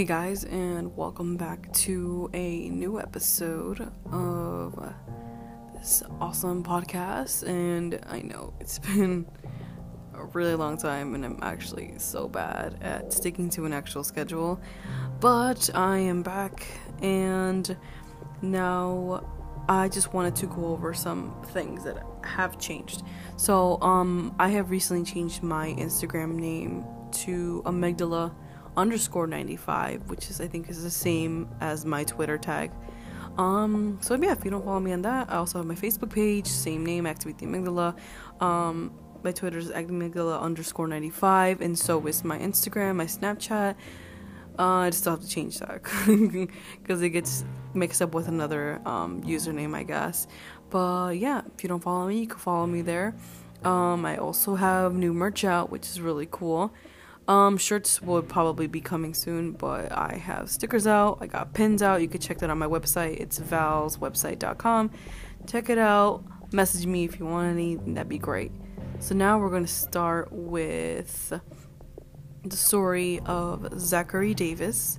Hey guys, and welcome back to a new episode of this awesome podcast. And I know it's been a really long time, and I'm actually so bad at sticking to an actual schedule, but I am back, and now I just wanted to go over some things that have changed. So, um, I have recently changed my Instagram name to Amygdala underscore 95 which is i think is the same as my twitter tag um so yeah if you don't follow me on that i also have my facebook page same name activate the amygdala um my twitter is amygdala underscore 95 and so is my instagram my snapchat uh, I just still have to change that because it gets mixed up with another um, username, I guess. But yeah, if you don't follow me, you can follow me there. Um, I also have new merch out, which is really cool. Um, shirts will probably be coming soon, but I have stickers out. I got pins out. You can check that on my website. It's valswebsite.com. Check it out. Message me if you want any. That'd be great. So now we're going to start with the story of Zachary Davis.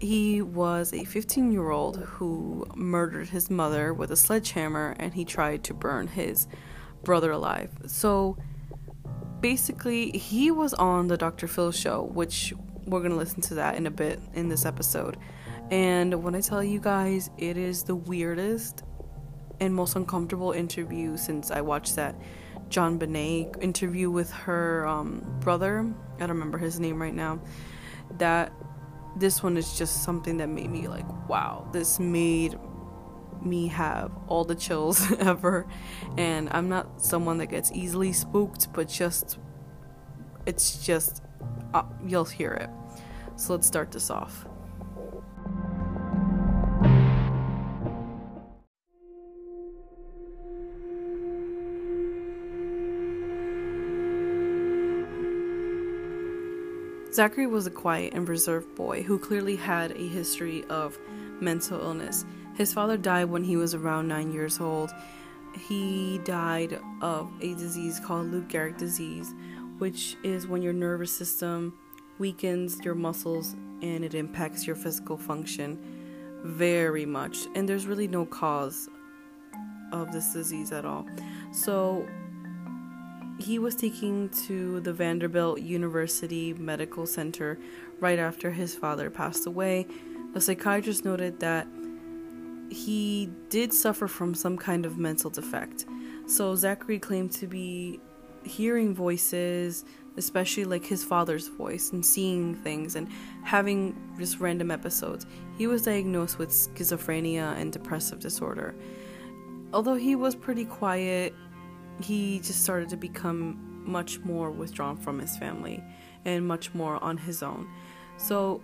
He was a 15 year old who murdered his mother with a sledgehammer and he tried to burn his brother alive. So basically, he was on the Dr. Phil show, which we're going to listen to that in a bit in this episode. And when I tell you guys, it is the weirdest and most uncomfortable interview since I watched that JonBenét interview with her um, brother. I don't remember his name right now. That this one is just something that made me like, wow, this made me have all the chills ever. And I'm not someone that gets easily spooked, but just, it's just, uh, you'll hear it. So let's start this off. Zachary was a quiet and reserved boy who clearly had a history of mental illness. His father died when he was around nine years old. He died of a disease called Lou Gehrig disease, which is when your nervous system weakens your muscles and it impacts your physical function very much. And there's really no cause of this disease at all. So he was taken to the Vanderbilt University Medical Center right after his father passed away. The psychiatrist noted that he did suffer from some kind of mental defect. So Zachary claimed to be hearing voices, especially like his father's voice, and seeing things and having just random episodes. He was diagnosed with schizophrenia and depressive disorder. Although he was pretty quiet, he just started to become much more withdrawn from his family and much more on his own. So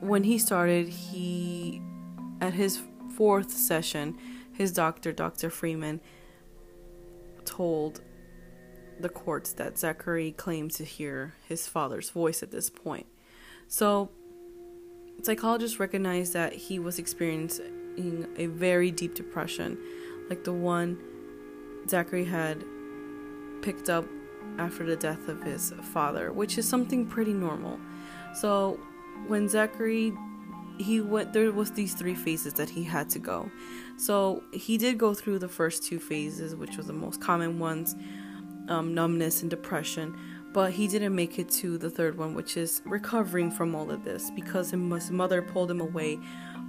when he started, he at his fourth session, his doctor, Dr. Freeman, told the courts that Zachary claimed to hear his father's voice at this point. So, psychologists recognized that he was experiencing a very deep depression, like the one Zachary had picked up after the death of his father, which is something pretty normal. So, when Zachary he went there was these three phases that he had to go. So he did go through the first two phases which was the most common ones um, numbness and depression but he didn't make it to the third one which is recovering from all of this because his mother pulled him away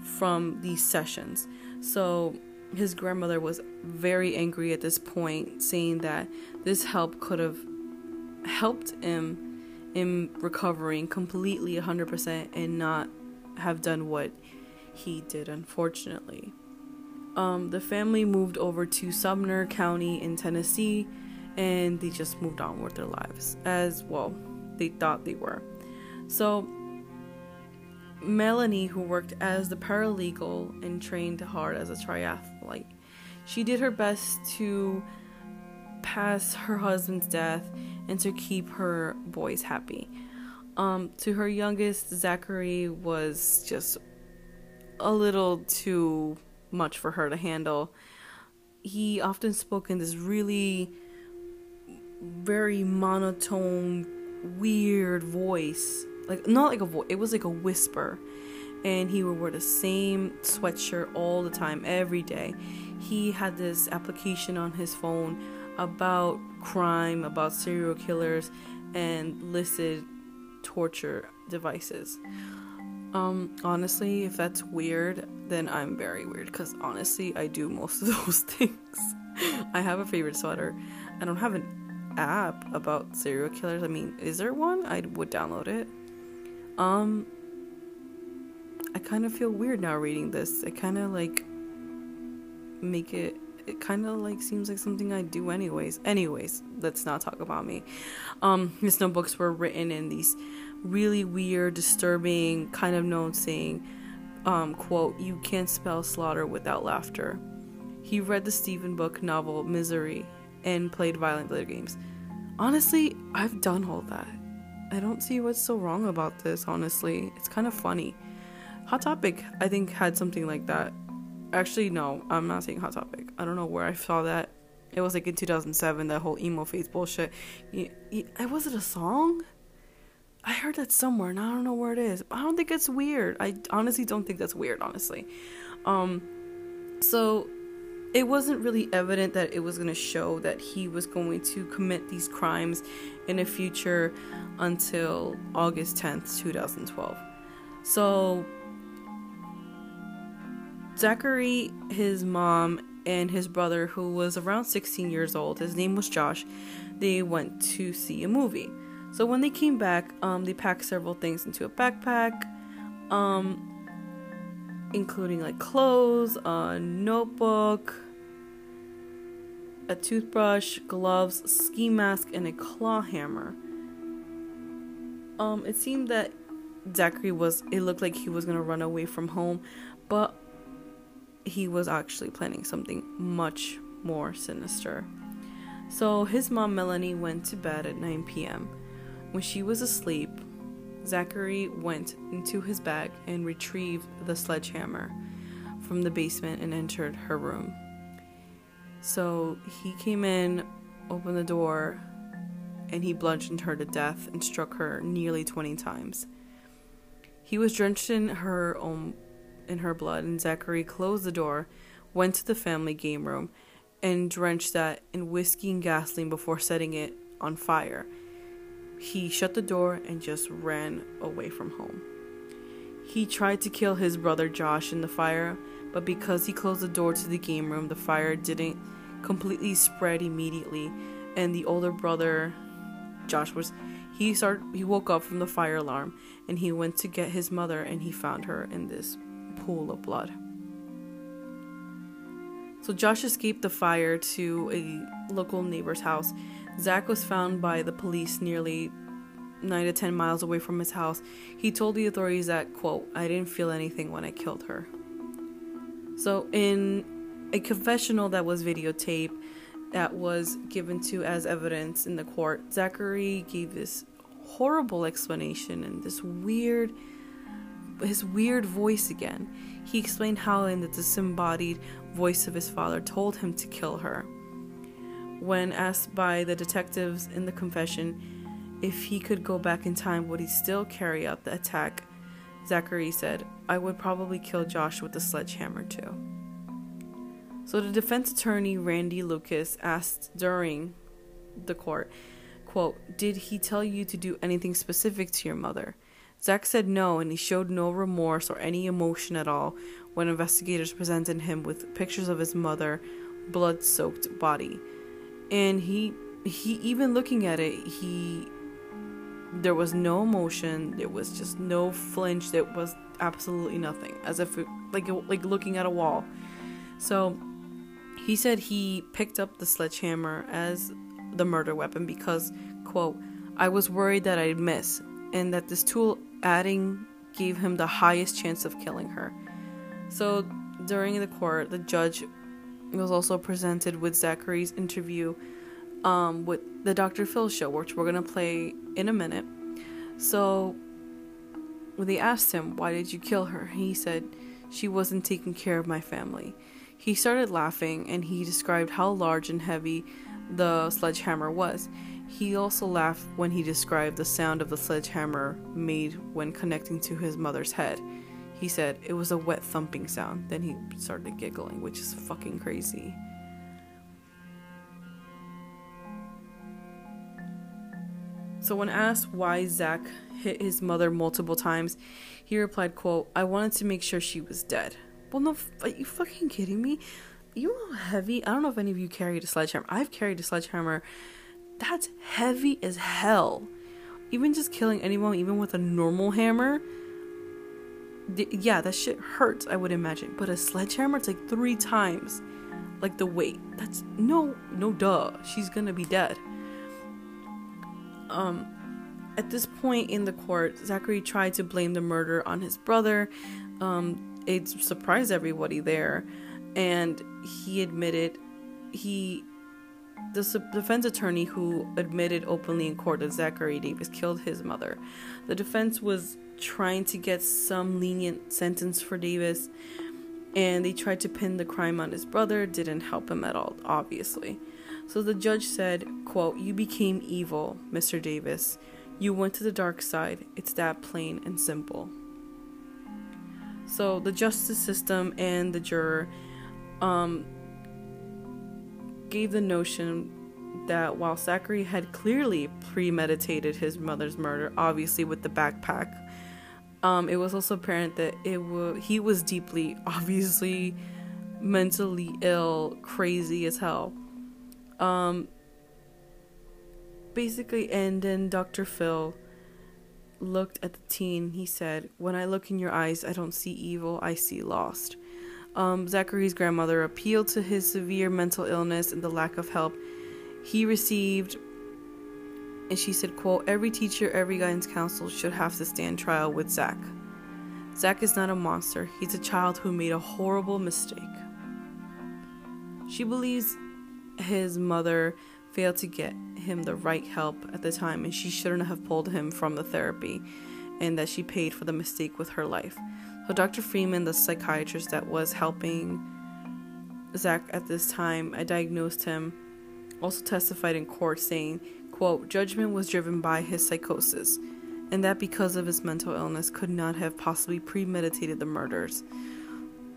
from these sessions. So his grandmother was very angry at this point saying that this help could have helped him in recovering completely 100% and not have done what he did, unfortunately. Um, the family moved over to Sumner County in Tennessee and they just moved on with their lives as well they thought they were. So Melanie, who worked as the paralegal and trained hard as a triathlete, she did her best to pass her husband's death and to keep her boys happy. Um, to her youngest, Zachary was just a little too much for her to handle. He often spoke in this really very monotone, weird voice. Like not like a voice, it was like a whisper. And he would wear the same sweatshirt all the time, every day. He had this application on his phone about crime, about serial killers, and listed torture devices. Um, honestly, if that's weird, then I'm very weird because honestly, I do most of those things. I have a favorite sweater. I don't have an app about serial killers. I mean, is there one? I would download it. Um, I kind of feel weird now reading this. I kind of like make it it kind of like seems like something I do anyways. Anyways, let's not talk about me. Um, his notebooks were written in these really weird, disturbing kind of notes saying, um, quote, you can't spell slaughter without laughter. He read the Stephen Book novel Misery and played violent video games. Honestly, I've done all that. I don't see what's so wrong about this, honestly. It's kind of funny. Hot Topic, I think, had something like that Actually, no, I'm not saying Hot Topic. I don't know where I saw that. It was like in 2007, that whole emo phase bullshit. I was it a song? I heard that somewhere, and I don't know where it is. I don't think it's weird. I honestly don't think that's weird, honestly. Um, so it wasn't really evident that it was going to show that he was going to commit these crimes in the future until August 10th, 2012. So Zachary, his mom, and his brother, who was around 16 years old, his name was Josh, they went to see a movie. So when they came back, um, they packed several things into a backpack, um, including like clothes, a notebook, a toothbrush, gloves, ski mask, and a claw hammer. Um, it seemed that Zachary was, it looked like he was gonna run away from home, but he was actually planning something much more sinister. So his mom, Melanie, went to bed at 9 p.m. When she was asleep, Zachary went into his bag and retrieved the sledgehammer from the basement and entered her room. So he came in, opened the door, and he bludgeoned her to death and struck her nearly 20 times. He was drenched in her own in her blood, and Zachary closed the door, went to the family game room, and drenched that in whiskey and gasoline before setting it on fire. He shut the door and just ran away from home. He tried to kill his brother Josh in the fire, but because he closed the door to the game room, the fire didn't completely spread immediately, and the older brother Josh was he started he woke up from the fire alarm and he went to get his mother and he found her in this pool of blood. So Josh escaped the fire to a local neighbor's house. Zach was found by the police nearly 9 to 10 miles away from his house. He told the authorities that, quote, I didn't feel anything when I killed her. So, in a confessional that was videotaped, that was given to as evidence in the court, Zachary gave this horrible explanation and this weird his weird voice again. He explained how in the disembodied voice of his father told him to kill her. When asked by the detectives in the confession if he could go back in time, would he still carry out the attack? Zachary said, I would probably kill Josh with a sledgehammer too. So the defense attorney Randy Lucas asked during the court, quote, Did he tell you to do anything specific to your mother? Zach said no, and he showed no remorse or any emotion at all when investigators presented him with pictures of his mother, blood-soaked body. And he he even looking at it, he there was no emotion, there was just no flinch, there was absolutely nothing, as if it, like like looking at a wall. So he said he picked up the sledgehammer as the murder weapon because, quote, I was worried that I'd miss and that this tool adding gave him the highest chance of killing her. So during the court, the judge was also presented with Zachary's interview um, with the Dr. Phil show, which we're gonna play in a minute. So when they asked him, Why did you kill her? he said, She wasn't taking care of my family. He started laughing and he described how large and heavy the sledgehammer was. He also laughed when he described the sound of the sledgehammer made when connecting to his mother's head. He said it was a wet thumping sound. Then he started giggling, which is fucking crazy. So when asked why Zach hit his mother multiple times, he replied, quote, I wanted to make sure she was dead. Well, no, are you fucking kidding me? You know heavy? I don't know if any of you carried a sledgehammer. I've carried a sledgehammer. That's heavy as hell. Even just killing anyone, even with a normal hammer, yeah, that shit hurts, I would imagine. But a sledgehammer, it's like three times like the weight. That's no, no, duh. She's gonna be dead. Um, at this point in the court, Zachary tried to blame the murder on his brother. Um, it surprised everybody there, and he admitted he the defense attorney who admitted openly in court that Zachary Davis killed his mother. The defense was trying to get some lenient sentence for Davis, and they tried to pin the crime on his brother, didn't help him at all, obviously. So the judge said, quote, You became evil, Mr. Davis. You went to the dark side. It's that plain and simple. So the justice system and the juror um, gave the notion that while Zachary had clearly premeditated his mother's murder, obviously with the backpack, um, it was also apparent that it w- he was deeply, obviously, mentally ill, crazy as hell. Um, basically, and then Dr. Phil looked at the teen. He said, When I look in your eyes, I don't see evil, I see lost. Um, Zachary's grandmother appealed to his severe mental illness and the lack of help he received and she said quote every teacher every guidance counselor should have to stand trial with zach. Zach is not a monster. He's a child who made a horrible mistake. She believes his mother failed to get him the right help at the time and she shouldn't have pulled him from the therapy and that she paid for the mistake with her life so Dr. Freeman, the psychiatrist that was helping Zach at this time, I diagnosed him, also testified in court saying, quote, judgment was driven by his psychosis, and that because of his mental illness could not have possibly premeditated the murders.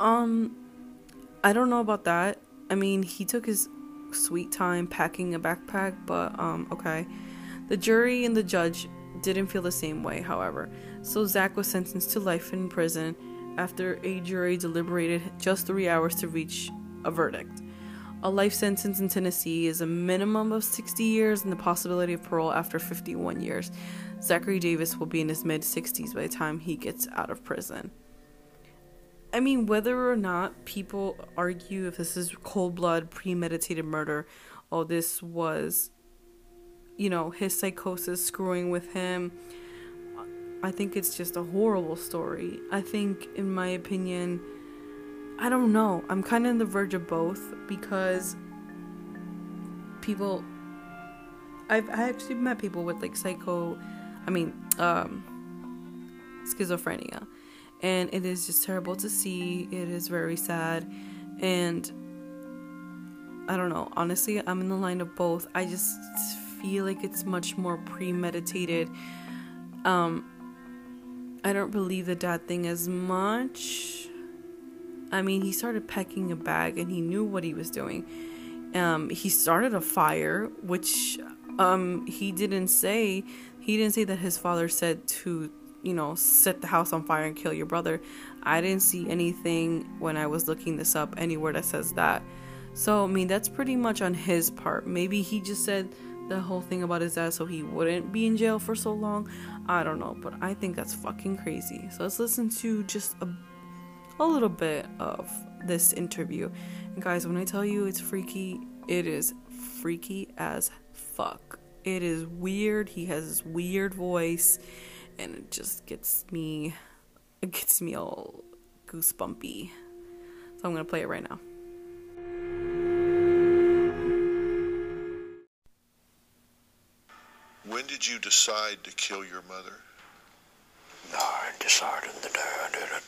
Um, I don't know about that. I mean, he took his sweet time packing a backpack, but um, okay. The jury and the judge didn't feel the same way, however so Zach was sentenced to life in prison after a jury deliberated just three hours to reach a verdict. A life sentence in Tennessee is a minimum of 60 years and the possibility of parole after 51 years. Zachary Davis will be in his mid 60s by the time he gets out of prison. I mean, whether or not people argue if this is cold blood, premeditated murder, or this was, you know, his psychosis screwing with him, I think it's just a horrible story. I think, in my opinion, I don't know. I'm kind of on the verge of both because people. I've I actually met people with like psycho, I mean, um, schizophrenia, and it is just terrible to see. It is very sad, and I don't know. Honestly, I'm in the line of both. I just feel like it's much more premeditated. Um, I don't believe the dad thing as much. I mean, he started packing a bag and he knew what he was doing. Um, he started a fire, which um, he didn't say. He didn't say that his father said to, you know, set the house on fire and kill your brother. I didn't see anything when I was looking this up anywhere that says that. So, I mean, that's pretty much on his part. Maybe he just said the whole thing about his dad so he wouldn't be in jail for so long. I don't know, but I think that's fucking crazy. So let's listen to just a, a little bit of this interview. And guys, when I tell you it's freaky, it is freaky as fuck. It is weird. He has this weird voice, and it just gets me it gets me all goosebumpy. So I'm gonna play it right now. When did you decide to kill your mother? I decided the day I did it.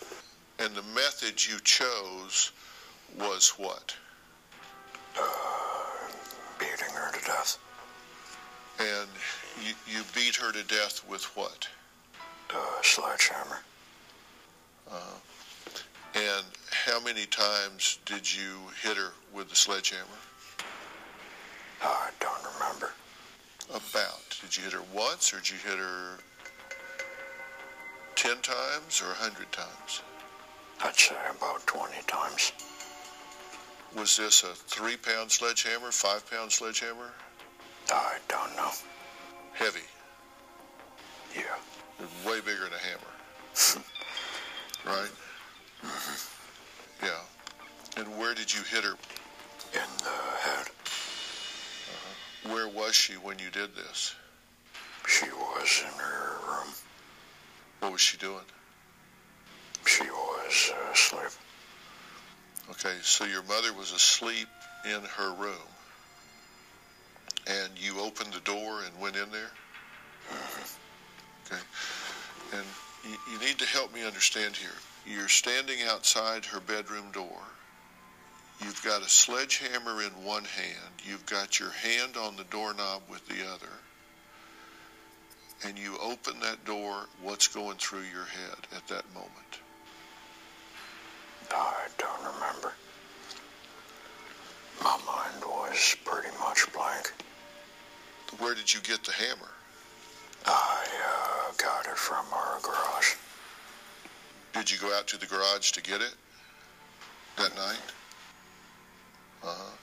And the method you chose was what? Uh, beating her to death. And you, you beat her to death with what? Uh, sledgehammer. Uh, and how many times did you hit her with the sledgehammer? I don't remember. About. Did you hit her once or did you hit her 10 times or 100 times? I'd say about 20 times. Was this a three pound sledgehammer, five pound sledgehammer? I don't know. Heavy. Yeah. Way bigger than a hammer. right? Mm-hmm. Yeah. And where did you hit her? In the. Where was she when you did this? She was in her room. What was she doing? She was uh, asleep. Okay, so your mother was asleep in her room, and you opened the door and went in there? Mm-hmm. Okay. And you, you need to help me understand here. You're standing outside her bedroom door. You've got a sledgehammer in one hand. You've got your hand on the doorknob with the other. And you open that door. What's going through your head at that moment? I don't remember. My mind was pretty much blank. Where did you get the hammer? I uh, got it from our garage. Did you go out to the garage to get it that night? Uh-huh.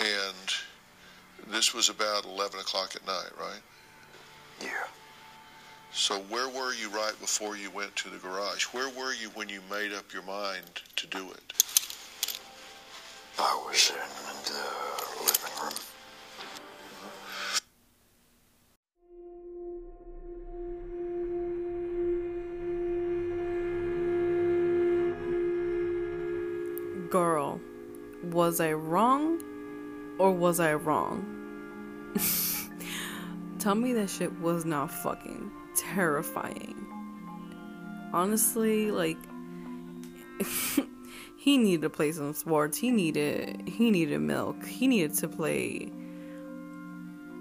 And this was about 11 o'clock at night, right? Yeah. So where were you right before you went to the garage? Where were you when you made up your mind to do it? I was in the living room. Girl, was I wrong or was I wrong? Tell me that shit was not fucking terrifying. Honestly, like he needed to play some sports. He needed he needed milk. He needed to play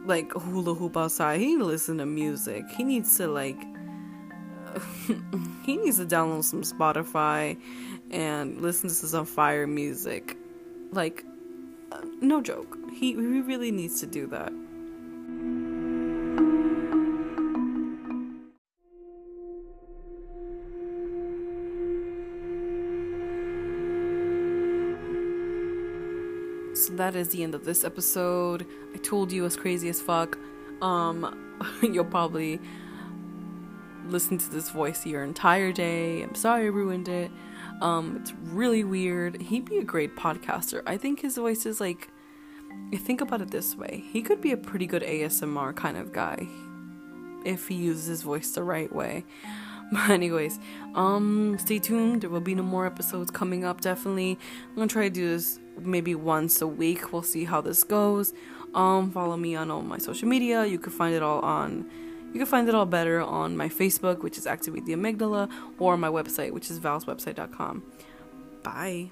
like hula hoop outside. He needed to listen to music. He needs to like he needs to download some Spotify and listen to some fire music. Like uh, no joke. He he really needs to do that. That is the end of this episode. I told you I was crazy as fuck. Um, you'll probably listen to this voice your entire day. I'm sorry I ruined it. Um, it's really weird. He'd be a great podcaster. I think his voice is like. Think about it this way. He could be a pretty good ASMR kind of guy if he uses his voice the right way. But anyways, um, stay tuned. There will be no more episodes coming up. Definitely, I'm gonna try to do this maybe once a week. We'll see how this goes. Um, follow me on all my social media. You can find it all on. You can find it all better on my Facebook, which is Activate the Amygdala, or my website, which is valswebsite.com. Bye.